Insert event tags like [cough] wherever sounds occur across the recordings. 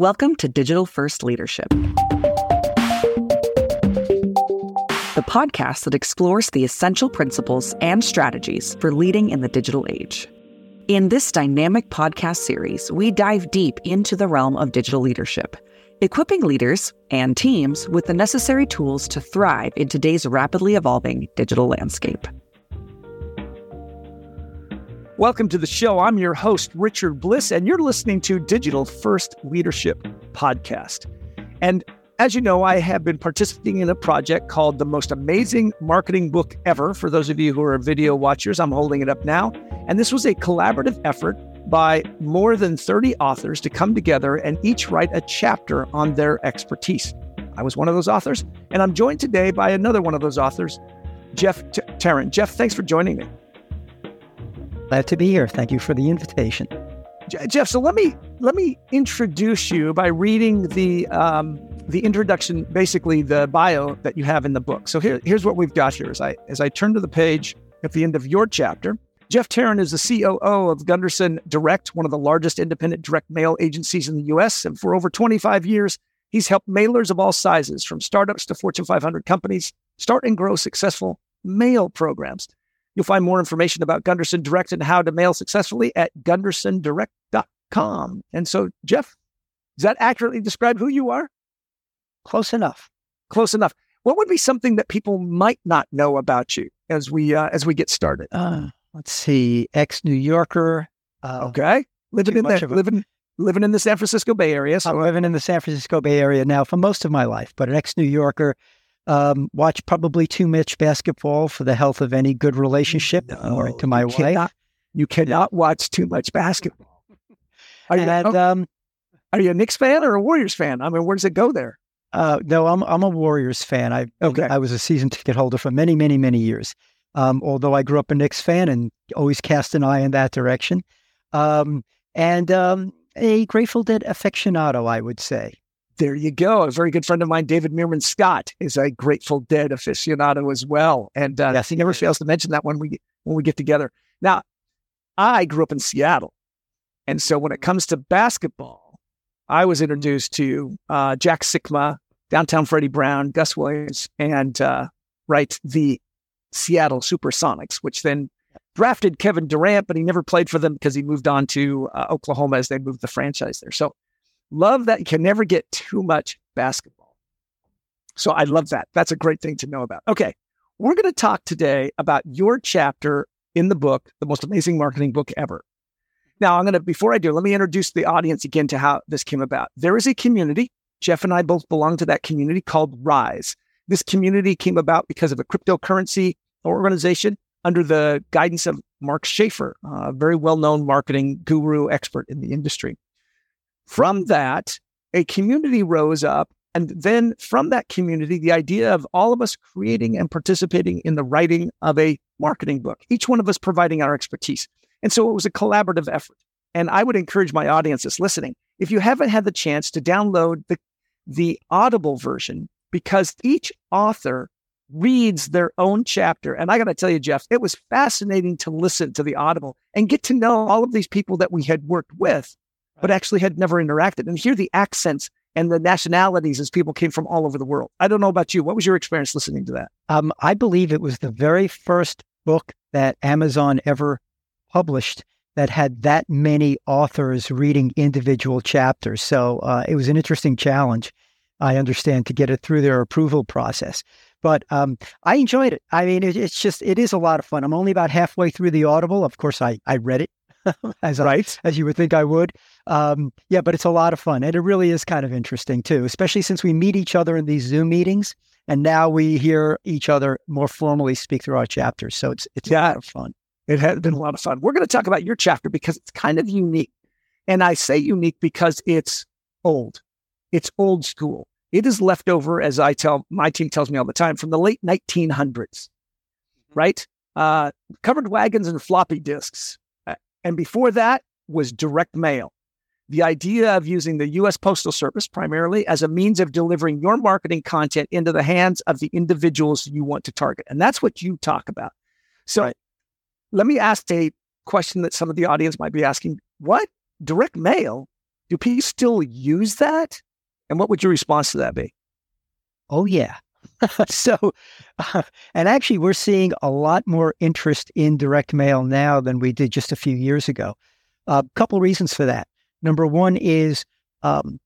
Welcome to Digital First Leadership, the podcast that explores the essential principles and strategies for leading in the digital age. In this dynamic podcast series, we dive deep into the realm of digital leadership, equipping leaders and teams with the necessary tools to thrive in today's rapidly evolving digital landscape. Welcome to the show. I'm your host, Richard Bliss, and you're listening to Digital First Leadership Podcast. And as you know, I have been participating in a project called The Most Amazing Marketing Book Ever. For those of you who are video watchers, I'm holding it up now. And this was a collaborative effort by more than 30 authors to come together and each write a chapter on their expertise. I was one of those authors, and I'm joined today by another one of those authors, Jeff T- Tarran. Jeff, thanks for joining me. Glad to be here. Thank you for the invitation. Jeff, so let me let me introduce you by reading the um, the introduction, basically the bio that you have in the book. So here, here's what we've got here. As I as I turn to the page at the end of your chapter, Jeff Tarran is the COO of Gunderson Direct, one of the largest independent direct mail agencies in the U.S. And for over 25 years, he's helped mailers of all sizes, from startups to Fortune 500 companies, start and grow successful mail programs. You'll find more information about Gunderson Direct and how to mail successfully at gundersondirect.com. And so, Jeff, does that accurately describe who you are? Close enough. Close enough. What would be something that people might not know about you as we uh, as we get started? Uh, let's see. Ex New Yorker. Uh, okay, living in the, living living in the San Francisco Bay Area. So. I'm living in the San Francisco Bay Area now for most of my life, but an ex New Yorker um, watch probably too much basketball for the health of any good relationship, no, to my you wife. Cannot, you cannot watch too much basketball. Are you, and, um, are you a Knicks fan or a Warriors fan? I mean, where does it go there? Uh, no, I'm I'm a Warriors fan. I okay. I was a season ticket holder for many, many, many years. Um, although I grew up a Knicks fan and always cast an eye in that direction. Um, and um, a Grateful Dead aficionado, I would say. There you go. A very good friend of mine, David Meerman Scott, is a Grateful Dead aficionado as well, and uh, yes, he never fails to mention that when we when we get together. Now, I grew up in Seattle, and so when it comes to basketball, I was introduced to uh, Jack Sikma, downtown Freddie Brown, Gus Williams, and uh, right the Seattle Supersonics, which then drafted Kevin Durant, but he never played for them because he moved on to uh, Oklahoma as they moved the franchise there. So love that you can never get too much basketball. So I love that. That's a great thing to know about. Okay. We're going to talk today about your chapter in the book, the most amazing marketing book ever. Now, I'm going to, before I do, let me introduce the audience again to how this came about. There is a community. Jeff and I both belong to that community called Rise. This community came about because of a cryptocurrency organization under the guidance of Mark Schaefer, a very well known marketing guru expert in the industry. From that, a community rose up. And then from that community, the idea of all of us creating and participating in the writing of a marketing book, each one of us providing our expertise. And so it was a collaborative effort. And I would encourage my audience that's listening, if you haven't had the chance to download the, the Audible version, because each author reads their own chapter. And I got to tell you, Jeff, it was fascinating to listen to the Audible and get to know all of these people that we had worked with but actually had never interacted and hear the accents and the nationalities as people came from all over the world. I don't know about you. What was your experience listening to that? Um, I believe it was the very first book that Amazon ever published that had that many authors reading individual chapters. So uh, it was an interesting challenge, I understand, to get it through their approval process. But um, I enjoyed it. I mean, it, it's just, it is a lot of fun. I'm only about halfway through the Audible. Of course, I, I read it [laughs] as right. I, as you would think I would. Um, yeah, but it's a lot of fun, and it really is kind of interesting too, especially since we meet each other in these Zoom meetings, and now we hear each other more formally speak through our chapters. So it's it's yeah, a lot of fun. It has been a lot of fun. We're going to talk about your chapter because it's kind of unique, and I say unique because it's old. It's old school. It is left over, as I tell my team tells me all the time, from the late 1900s, mm-hmm. right? Uh, covered wagons and floppy disks. And before that was direct mail. The idea of using the US Postal Service primarily as a means of delivering your marketing content into the hands of the individuals you want to target. And that's what you talk about. So right. let me ask a question that some of the audience might be asking What? Direct mail? Do people still use that? And what would your response to that be? Oh, yeah. [laughs] so, uh, and actually, we're seeing a lot more interest in direct mail now than we did just a few years ago. A uh, couple reasons for that. Number one is um,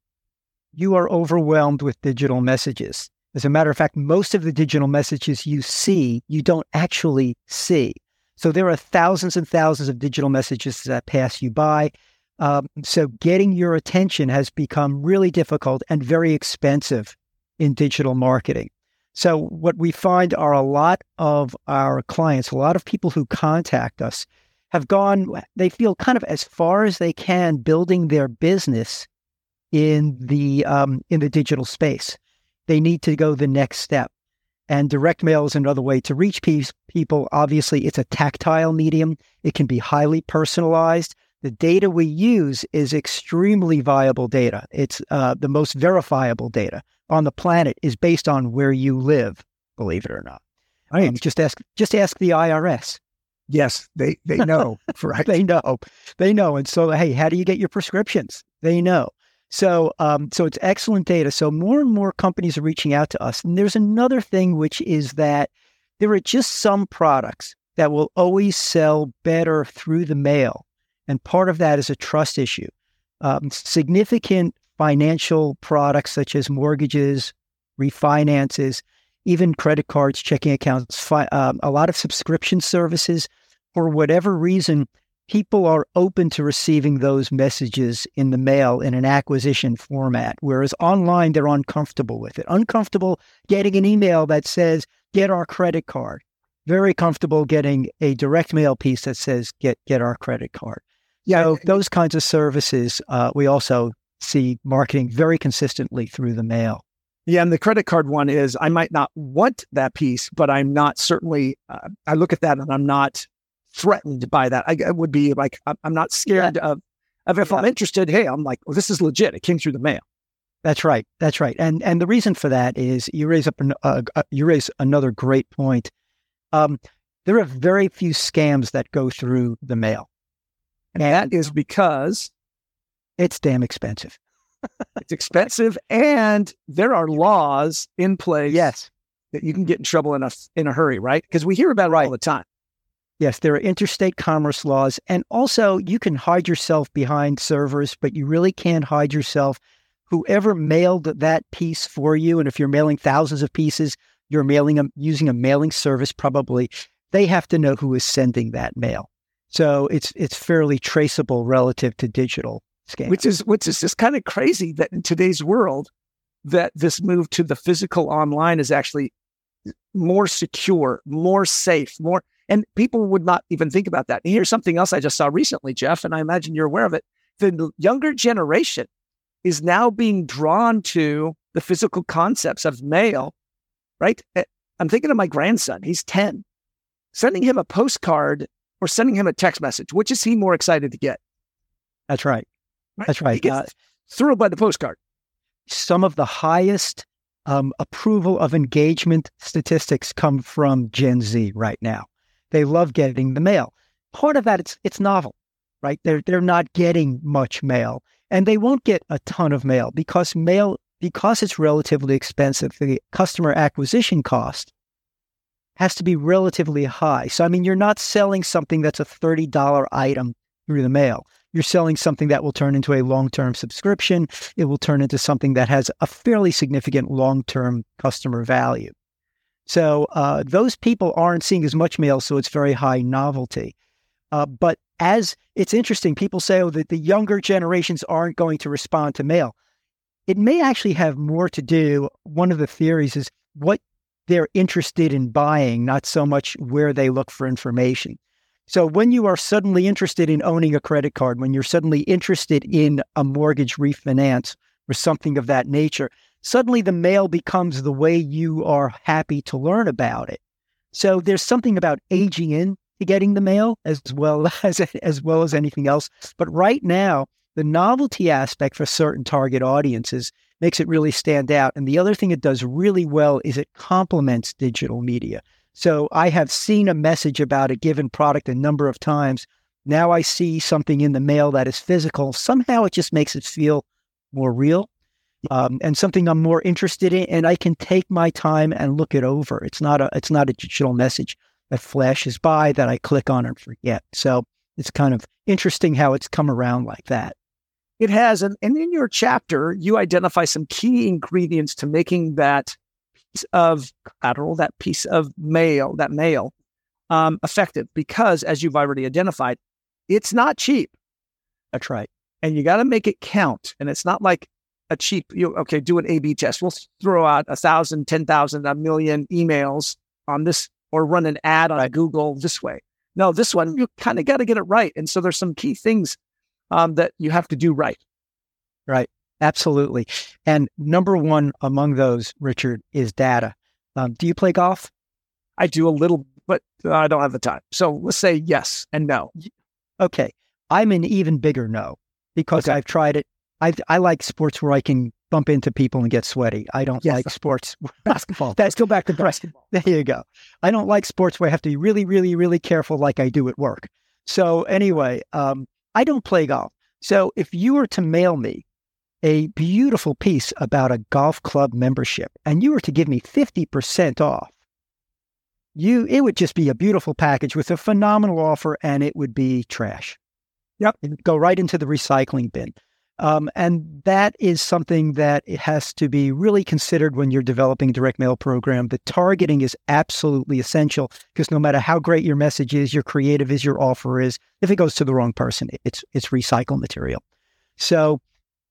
you are overwhelmed with digital messages. As a matter of fact, most of the digital messages you see, you don't actually see. So there are thousands and thousands of digital messages that pass you by. Um, so getting your attention has become really difficult and very expensive in digital marketing. So what we find are a lot of our clients, a lot of people who contact us have gone, they feel kind of as far as they can building their business in the um, in the digital space. They need to go the next step. And direct mail is another way to reach people. Obviously, it's a tactile medium. It can be highly personalized. The data we use is extremely viable data. It's uh, the most verifiable data on the planet is based on where you live, believe it or not. Right. Um, just ask just ask the IRS. Yes, they they [laughs] know. right. They know. They know. And so hey, how do you get your prescriptions? They know. So um, so it's excellent data. So more and more companies are reaching out to us. And there's another thing which is that there are just some products that will always sell better through the mail. And part of that is a trust issue. Um, significant financial products such as mortgages, refinances, even credit cards, checking accounts, fi- um, a lot of subscription services. For whatever reason, people are open to receiving those messages in the mail in an acquisition format, whereas online they're uncomfortable with it. Uncomfortable getting an email that says, get our credit card. Very comfortable getting a direct mail piece that says, get, get our credit card. Yeah, so those kinds of services uh, we also see marketing very consistently through the mail. Yeah, and the credit card one is I might not want that piece, but I'm not certainly. Uh, I look at that and I'm not threatened by that. I, I would be like I'm not scared yeah. of of if yeah. I'm interested. Hey, I'm like, well, this is legit. It came through the mail. That's right. That's right. And and the reason for that is you raise up an, uh, uh, you raise another great point. Um, there are very few scams that go through the mail, and that is because it's damn expensive. it's expensive, and there are laws in place. Yes, that you can get in trouble in a in a hurry, right? Because we hear about it right. all the time. Yes, there are interstate commerce laws, and also you can hide yourself behind servers, but you really can't hide yourself. Whoever mailed that piece for you, and if you're mailing thousands of pieces, you're mailing them using a mailing service. Probably, they have to know who is sending that mail. So it's it's fairly traceable relative to digital scam. Which is which is just kind of crazy that in today's world that this move to the physical online is actually more secure, more safe, more and people would not even think about that. And here's something else I just saw recently, Jeff, and I imagine you're aware of it. The younger generation is now being drawn to the physical concepts of mail, right? Eh, I'm thinking of my grandson. He's 10. Sending him a postcard or sending him a text message, which is he more excited to get? That's right. Right? That's right. he Uh, thrilled by the postcard. Some of the highest um, approval of engagement statistics come from Gen Z right now. They love getting the mail. Part of that it's it's novel, right? They're they're not getting much mail, and they won't get a ton of mail because mail because it's relatively expensive. The customer acquisition cost has to be relatively high. So I mean, you're not selling something that's a thirty dollar item through the mail you're selling something that will turn into a long term subscription. It will turn into something that has a fairly significant long term customer value. So uh, those people aren't seeing as much mail, so it's very high novelty. Uh, but as it's interesting, people say, oh, that the younger generations aren't going to respond to mail. It may actually have more to do. One of the theories is what they're interested in buying, not so much where they look for information. So when you are suddenly interested in owning a credit card, when you're suddenly interested in a mortgage refinance or something of that nature, suddenly the mail becomes the way you are happy to learn about it. So there's something about aging in to getting the mail as well [laughs] as as well as anything else. But right now, the novelty aspect for certain target audiences makes it really stand out. And the other thing it does really well is it complements digital media. So I have seen a message about a given product a number of times Now I see something in the mail that is physical. Somehow it just makes it feel more real um, and something I'm more interested in, and I can take my time and look it over. It's not a it's not a digital message that flashes by that I click on and forget. So it's kind of interesting how it's come around like that. It has, and, and in your chapter, you identify some key ingredients to making that of collateral, that piece of mail, that mail, um, effective. Because as you've already identified, it's not cheap. That's right. And you got to make it count. And it's not like a cheap, you okay, do an A B test. We'll throw out a thousand, ten thousand, a million emails on this or run an ad on Google this way. No, this one, you kind of got to get it right. And so there's some key things um, that you have to do right. Right. Absolutely. And number one among those, Richard, is data. Um, do you play golf? I do a little, but I don't have the time. So let's say yes and no. Okay. I'm an even bigger no because okay. I've tried it I I like sports where I can bump into people and get sweaty. I don't yes. like sports [laughs] basketball. [laughs] Let's go back to [laughs] basketball. There you go. I don't like sports where I have to be really, really, really careful, like I do at work. So anyway, um, I don't play golf. So if you were to mail me a beautiful piece about a golf club membership, and you were to give me fifty percent off, you it would just be a beautiful package with a phenomenal offer, and it would be trash. Yep, It'd go right into the recycling bin. Um, and that is something that it has to be really considered when you're developing a direct mail program. The targeting is absolutely essential because no matter how great your message is, your creative is, your offer is, if it goes to the wrong person, it's it's recycled material. So,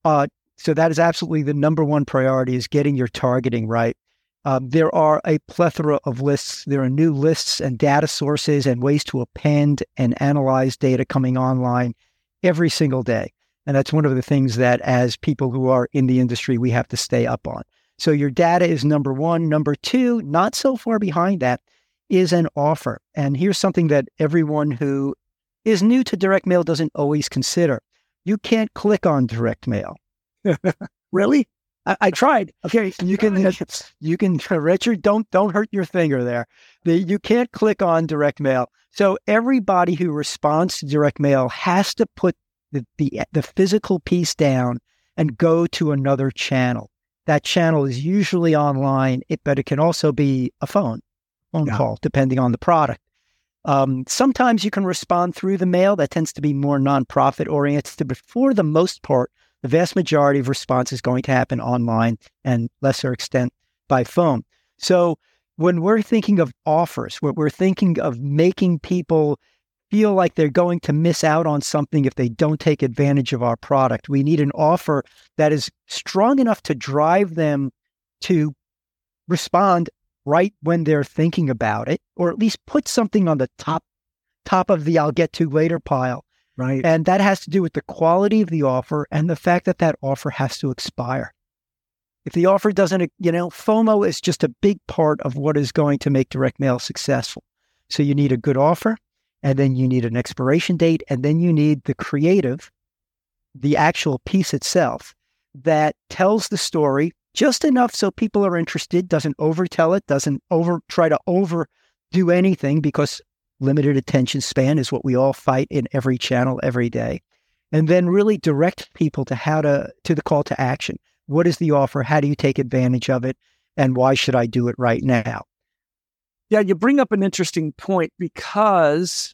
uh, so that is absolutely the number one priority is getting your targeting right. Um, there are a plethora of lists. There are new lists and data sources and ways to append and analyze data coming online every single day. And that's one of the things that, as people who are in the industry, we have to stay up on. So your data is number one. Number two, not so far behind that, is an offer. And here's something that everyone who is new to direct mail doesn't always consider. You can't click on direct mail. [laughs] really? I, I, tried. Okay, [laughs] you can [laughs] you can Richard, don't don't hurt your finger there. The, you can't click on direct mail. So everybody who responds to direct mail has to put the, the, the physical piece down and go to another channel. That channel is usually online, it, but it can also be a phone, phone yeah. call, depending on the product. Um, sometimes you can respond through the mail. That tends to be more nonprofit oriented, but for the most part, the vast majority of response is going to happen online and lesser extent by phone. So when we're thinking of offers, when we're thinking of making people feel like they're going to miss out on something if they don't take advantage of our product. We need an offer that is strong enough to drive them to respond right when they're thinking about it, or at least put something on the top top of the I'll get to later pile. Right. And that has to do with the quality of the offer and the fact that that offer has to expire. If the offer doesn't, you know, FOMO is just a big part of what is going to make direct mail successful. So you need a good offer and then you need an expiration date, and then you need the creative, the actual piece itself that tells the story just enough so people are interested, doesn't overtell it, doesn't over try to overdo anything because limited attention span is what we all fight in every channel every day. And then really direct people to how to to the call to action. What is the offer? How do you take advantage of it? And why should I do it right now? Yeah, you bring up an interesting point because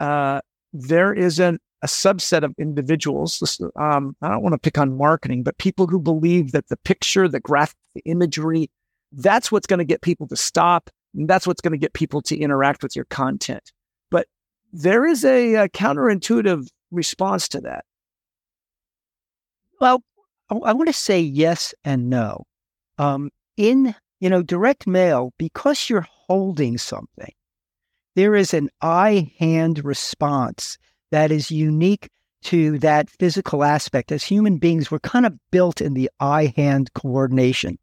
uh, there is an, a subset of individuals. Um, I don't want to pick on marketing, but people who believe that the picture, the graphic, the imagery, that's what's going to get people to stop. And that's what's going to get people to interact with your content. But there is a, a counterintuitive response to that. Well, I want to say yes and no. Um, in you know, direct mail, because you're holding something, there is an eye hand response that is unique to that physical aspect. As human beings, we're kind of built in the eye hand coordination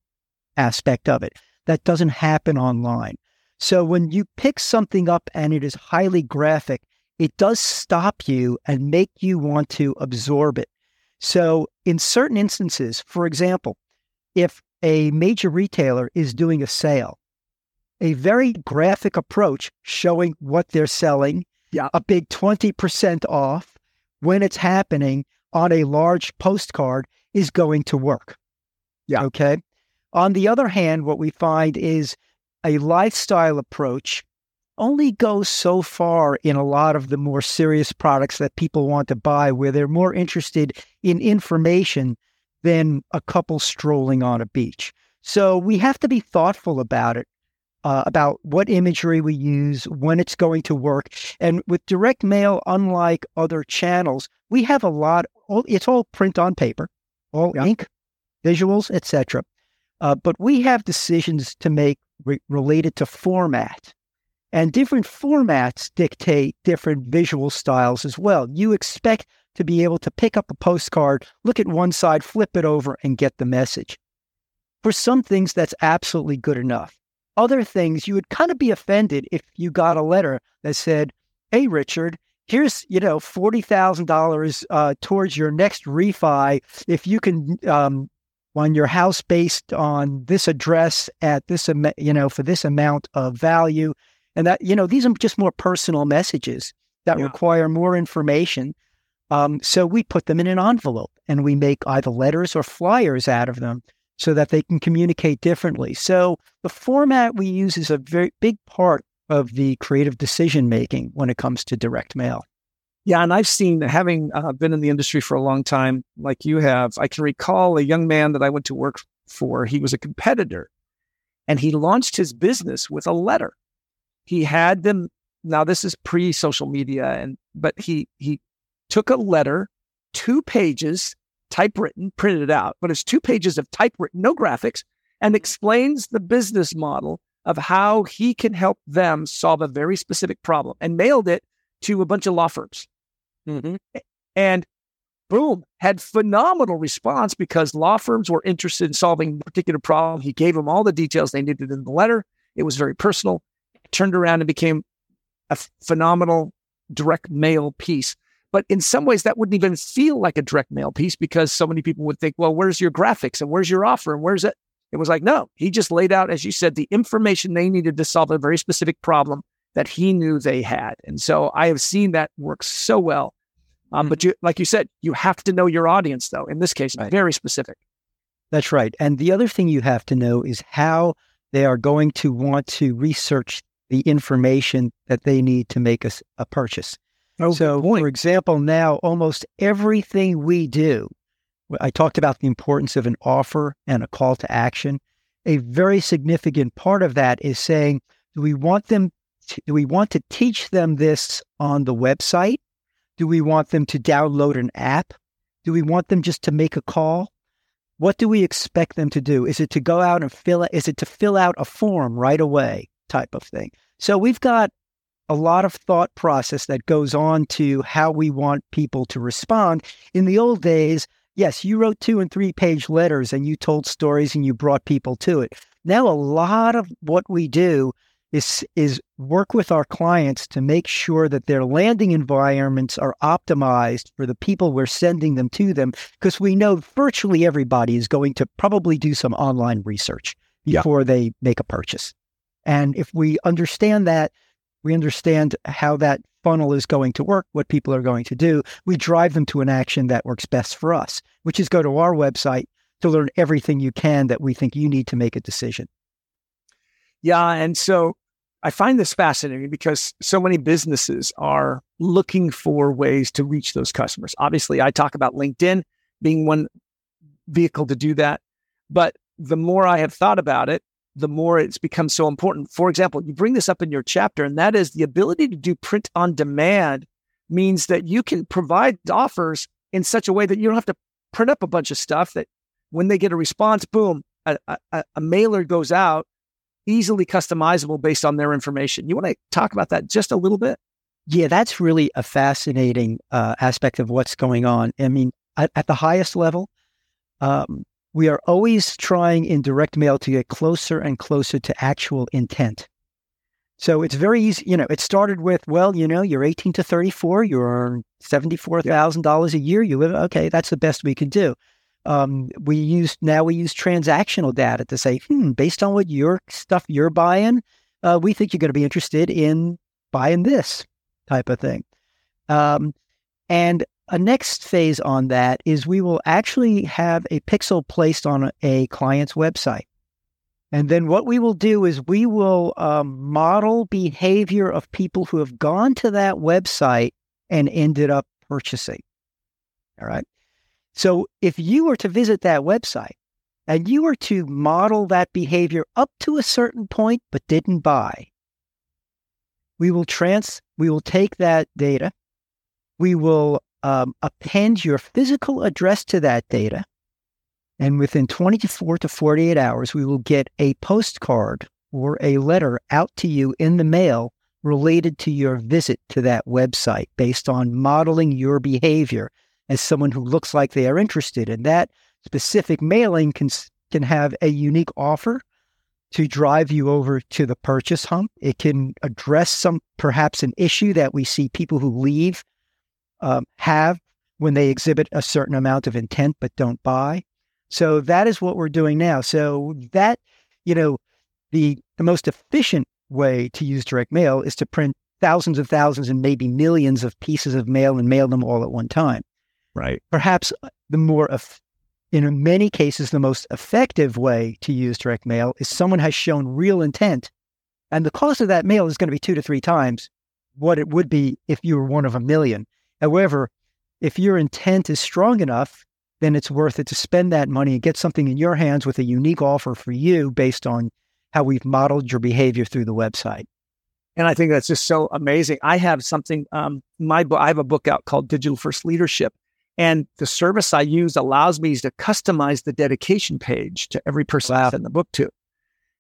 aspect of it. That doesn't happen online. So when you pick something up and it is highly graphic, it does stop you and make you want to absorb it. So in certain instances, for example, if a major retailer is doing a sale, a very graphic approach showing what they're selling Yeah. A big 20% off when it's happening on a large postcard is going to work. Yeah. Okay. On the other hand, what we find is a lifestyle approach only goes so far in a lot of the more serious products that people want to buy, where they're more interested in information than a couple strolling on a beach. So we have to be thoughtful about it, uh, about what imagery we use, when it's going to work. And with direct mail, unlike other channels, we have a lot, it's all print on paper, all yeah. ink, visuals, etc. Uh, but we have decisions to make re- related to format. And different formats dictate different visual styles as well. You expect to be able to pick up a postcard, look at one side, flip it over, and get the message. For some things, that's absolutely good enough. Other things, you would kind of be offended if you got a letter that said, Hey, Richard, here's you know forty thousand uh, dollars towards your next refi if you can um, on your house based on this address at this you know for this amount of value. And that you know these are just more personal messages that yeah. require more information. Um, so we put them in an envelope and we make either letters or flyers out of them so that they can communicate differently. So the format we use is a very big part of the creative decision making when it comes to direct mail yeah, and I've seen, having uh, been in the industry for a long time, like you have, I can recall a young man that I went to work for. He was a competitor and he launched his business with a letter. He had them, now this is pre social media, and but he he took a letter, two pages, typewritten, printed out, but it's two pages of typewritten, no graphics, and explains the business model of how he can help them solve a very specific problem and mailed it to a bunch of law firms. Mm-hmm. And boom, had phenomenal response because law firms were interested in solving a particular problem. He gave them all the details they needed in the letter. It was very personal. It turned around and became a phenomenal direct mail piece. But in some ways, that wouldn't even feel like a direct mail piece because so many people would think, well, where's your graphics and where's your offer and where's it? It was like, no, he just laid out, as you said, the information they needed to solve a very specific problem that he knew they had. And so I have seen that work so well. Um, mm-hmm. But you, like you said, you have to know your audience, though. In this case, right. very specific. That's right. And the other thing you have to know is how they are going to want to research the information that they need to make a, a purchase. Oh, so, for example, now almost everything we do, I talked about the importance of an offer and a call to action. A very significant part of that is saying, do we want them do we want to teach them this on the website? Do we want them to download an app? Do we want them just to make a call? What do we expect them to do? Is it to go out and fill? Is it to fill out a form right away type of thing? So we've got a lot of thought process that goes on to how we want people to respond. In the old days, yes, you wrote two and three page letters and you told stories and you brought people to it. Now, a lot of what we do is is work with our clients to make sure that their landing environments are optimized for the people we're sending them to them because we know virtually everybody is going to probably do some online research before yeah. they make a purchase. And if we understand that, we understand how that funnel is going to work, what people are going to do, we drive them to an action that works best for us, which is go to our website to learn everything you can that we think you need to make a decision. Yeah. And so I find this fascinating because so many businesses are looking for ways to reach those customers. Obviously, I talk about LinkedIn being one vehicle to do that. But the more I have thought about it, the more it's become so important. For example, you bring this up in your chapter, and that is the ability to do print on demand means that you can provide offers in such a way that you don't have to print up a bunch of stuff that when they get a response, boom, a, a, a mailer goes out easily customizable based on their information. You want to talk about that just a little bit? Yeah, that's really a fascinating uh, aspect of what's going on. I mean, at, at the highest level, um, we are always trying in direct mail to get closer and closer to actual intent. So it's very easy. You know, it started with, well, you know, you're 18 to 34, you earn $74,000 a year. You live, okay, that's the best we can do um, we use now we use transactional data to say, hmm, based on what your stuff you're buying, uh, we think you're going to be interested in buying this. type of thing. Um, and a next phase on that is we will actually have a pixel placed on a, a client's website. And then what we will do is we will um, model behavior of people who have gone to that website and ended up purchasing. All right. So if you were to visit that website and you were to model that behavior up to a certain point but didn't buy, we will trans we will take that data, we will um, append your physical address to that data, and within 24 to 48 hours, we will get a postcard or a letter out to you in the mail related to your visit to that website based on modeling your behavior as someone who looks like they are interested. And that specific mailing can, can have a unique offer to drive you over to the purchase hump. It can address some, perhaps an issue that we see people who leave um, have when they exhibit a certain amount of intent but don't buy. So that is what we're doing now. So that, you know, the the most efficient way to use direct mail is to print thousands of thousands and maybe millions of pieces of mail and mail them all at one time. Right. Perhaps the more in many cases the most effective way to use direct mail is someone has shown real intent and the cost of that mail is going to be 2 to 3 times what it would be if you were one of a million. However, if your intent is strong enough then it's worth it to spend that money and get something in your hands with a unique offer for you based on how we've modeled your behavior through the website. And I think that's just so amazing. I have something, um, my I have a book out called Digital First Leadership. And the service I use allows me to customize the dedication page to every person wow. I send the book to.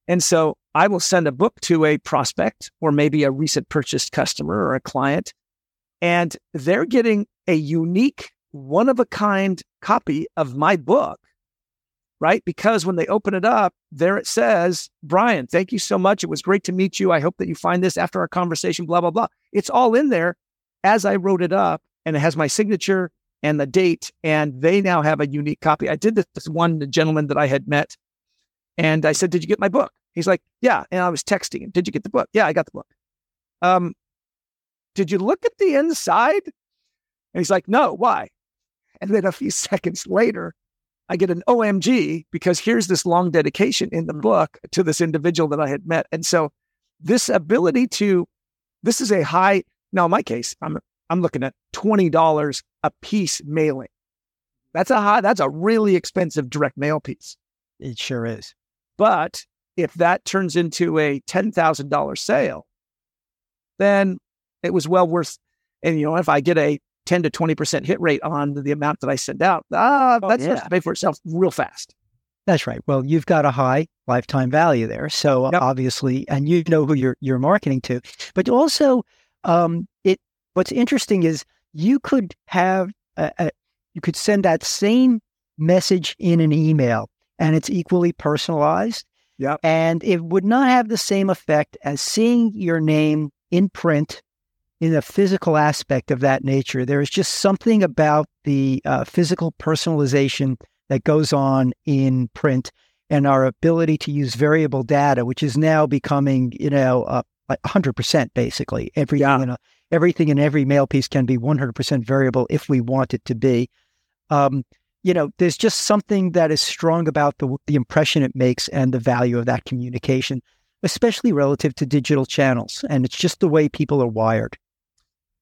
And so I will send a book to a prospect or maybe a recent purchased customer or a client, and they're getting a unique one of a kind copy of my book, right? Because when they open it up, there it says, Brian, thank you so much. It was great to meet you. I hope that you find this after our conversation, blah, blah, blah. It's all in there as I wrote it up, and it has my signature and the date, and they now have a unique copy. I did this, this one gentleman that I had met, and I said, Did you get my book? He's like, Yeah. And I was texting him, Did you get the book? Yeah, I got the book. Um, did you look at the inside? And he's like, No, why? And then a few [laughs] seconds later, I get an OMG because here's this long dedication in the book to this individual that I had met. And so this ability to, this is a high, now in my case, I'm, I'm looking at $20 a piece mailing. That's a high, that's a really expensive direct mail piece. It sure is. But if that turns into a $10,000 sale, then it was well worth, and you know, if I get a 10 to 20% hit rate on the amount that I send out, ah, oh, that's yeah. to pay for itself real fast. That's right. Well, you've got a high lifetime value there. So yep. obviously, and you know who you're, you're marketing to, but also, um, it, what's interesting is you could have, a, a, you could send that same message in an email and it's equally personalized. Yeah. And it would not have the same effect as seeing your name in print in a physical aspect of that nature. There is just something about the uh, physical personalization that goes on in print and our ability to use variable data, which is now becoming, you know, uh, 100% basically. Everything, yeah. in a, everything in every mail piece can be 100% variable if we want it to be. Um, you know, there's just something that is strong about the, the impression it makes and the value of that communication, especially relative to digital channels. And it's just the way people are wired.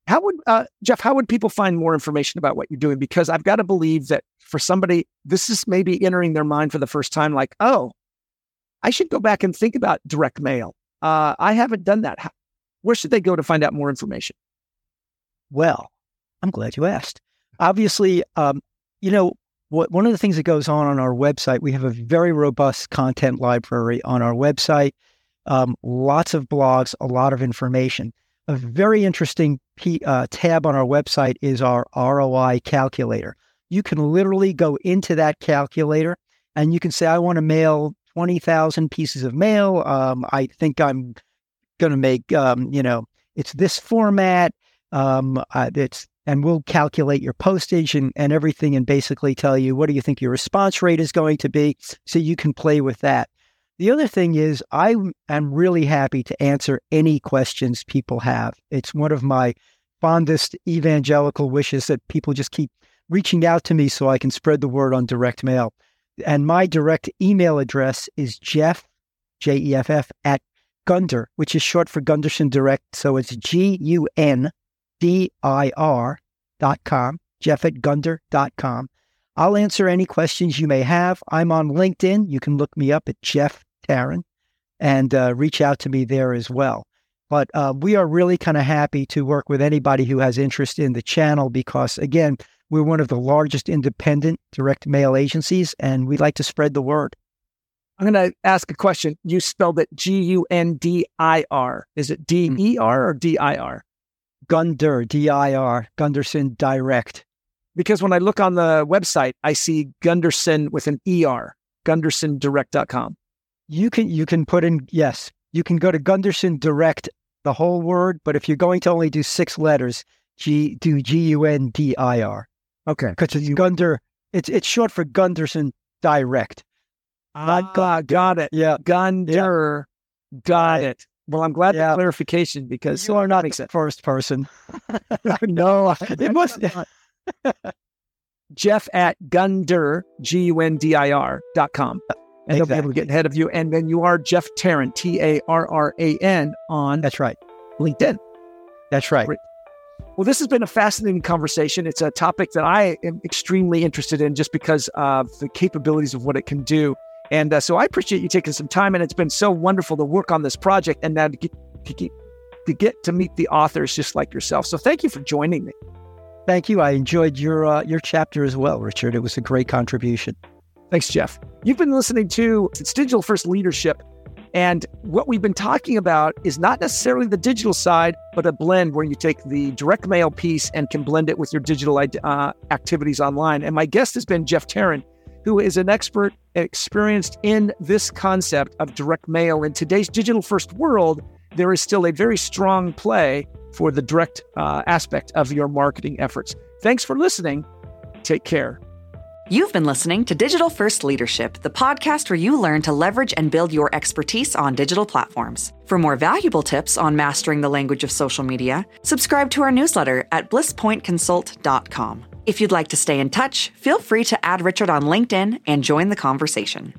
How would uh, Jeff? How would people find more information about what you're doing? Because I've got to believe that for somebody, this is maybe entering their mind for the first time. Like, oh, I should go back and think about direct mail. Uh, I haven't done that. How, where should they go to find out more information? Well, I'm glad you asked. Obviously, um, you know, what, one of the things that goes on on our website, we have a very robust content library on our website, um, lots of blogs, a lot of information. A very interesting P, uh, tab on our website is our ROI calculator. You can literally go into that calculator and you can say, I want to mail 20,000 pieces of mail. Um, I think I'm going to make, um, you know, it's this format. Um, uh, it's and we'll calculate your postage and, and everything and basically tell you what do you think your response rate is going to be so you can play with that The other thing is, I am really happy to answer any questions people have. It's one of my fondest evangelical wishes that people just keep reaching out to me so I can spread the word on direct mail. And my direct email address is Jeff, J E F F, at Gundir, which is short for Gunderson Direct. So it's G U N D I R dot com, Jeff at Gundir dot com. I'll answer any questions you may have. I'm on LinkedIn. You can look me up at Jeff Tarran and uh, reach out to me there as well. But uh, we are really kind of happy to work with anybody who has interest in the channel because, again, we're one of the largest independent direct mail agencies and we'd like to spread the word. I'm going to ask a question. You spelled it G U N D I R. Is it D E R or D I R? Gundir, D I R, Gunderson Direct. Because when I look on the website, I see Gunderson with an ER, gundersondirect.com. You can you can put in yes, you can go to Gunderson Direct the whole word, but if you're going to only do six letters, G do G U N D I R. Okay. Because it's Gundir it's it's short for Gunderson Direct. Ah, got, got it. Yeah. Gundir. Got it. Well, I'm glad Yeah. the clarification because You are not the [laughs] first person. [laughs] no, [laughs] It was Jeff at Gundir, G U N D I R dot com. And they'll be able to get ahead of you. And then you are Jeff Tarran, T A R R A N, on That's right. LinkedIn. That's right. Well, this has been a fascinating conversation. It's a topic that I am extremely interested in just because of the capabilities of what it can do. And uh, so I appreciate you taking some time. And it's been so wonderful to work on this project and now to get, to get, to get to meet the authors just like yourself. So thank you for joining me. Thank you. I enjoyed your uh, your chapter as well, Richard. It was a great contribution. Thanks, Jeff. You've been listening to It's Digital First Leadership. And what we've been talking about is not necessarily the digital side, but a blend where you take the direct mail piece and can blend it with your digital uh, activities online. And my guest has been Jeff Tarran, who is an expert experienced in this concept of direct mail. In today's digital first world, there is still a very strong play for the direct uh, aspect of your marketing efforts. Thanks for listening. Take care. You've been listening to Digital First Leadership, the podcast where you learn to leverage and build your expertise on digital platforms. For more valuable tips on mastering the language of social media, subscribe to our newsletter at blisspointconsult.com. If you'd like to stay in touch, feel free to add Richard on LinkedIn and join the conversation.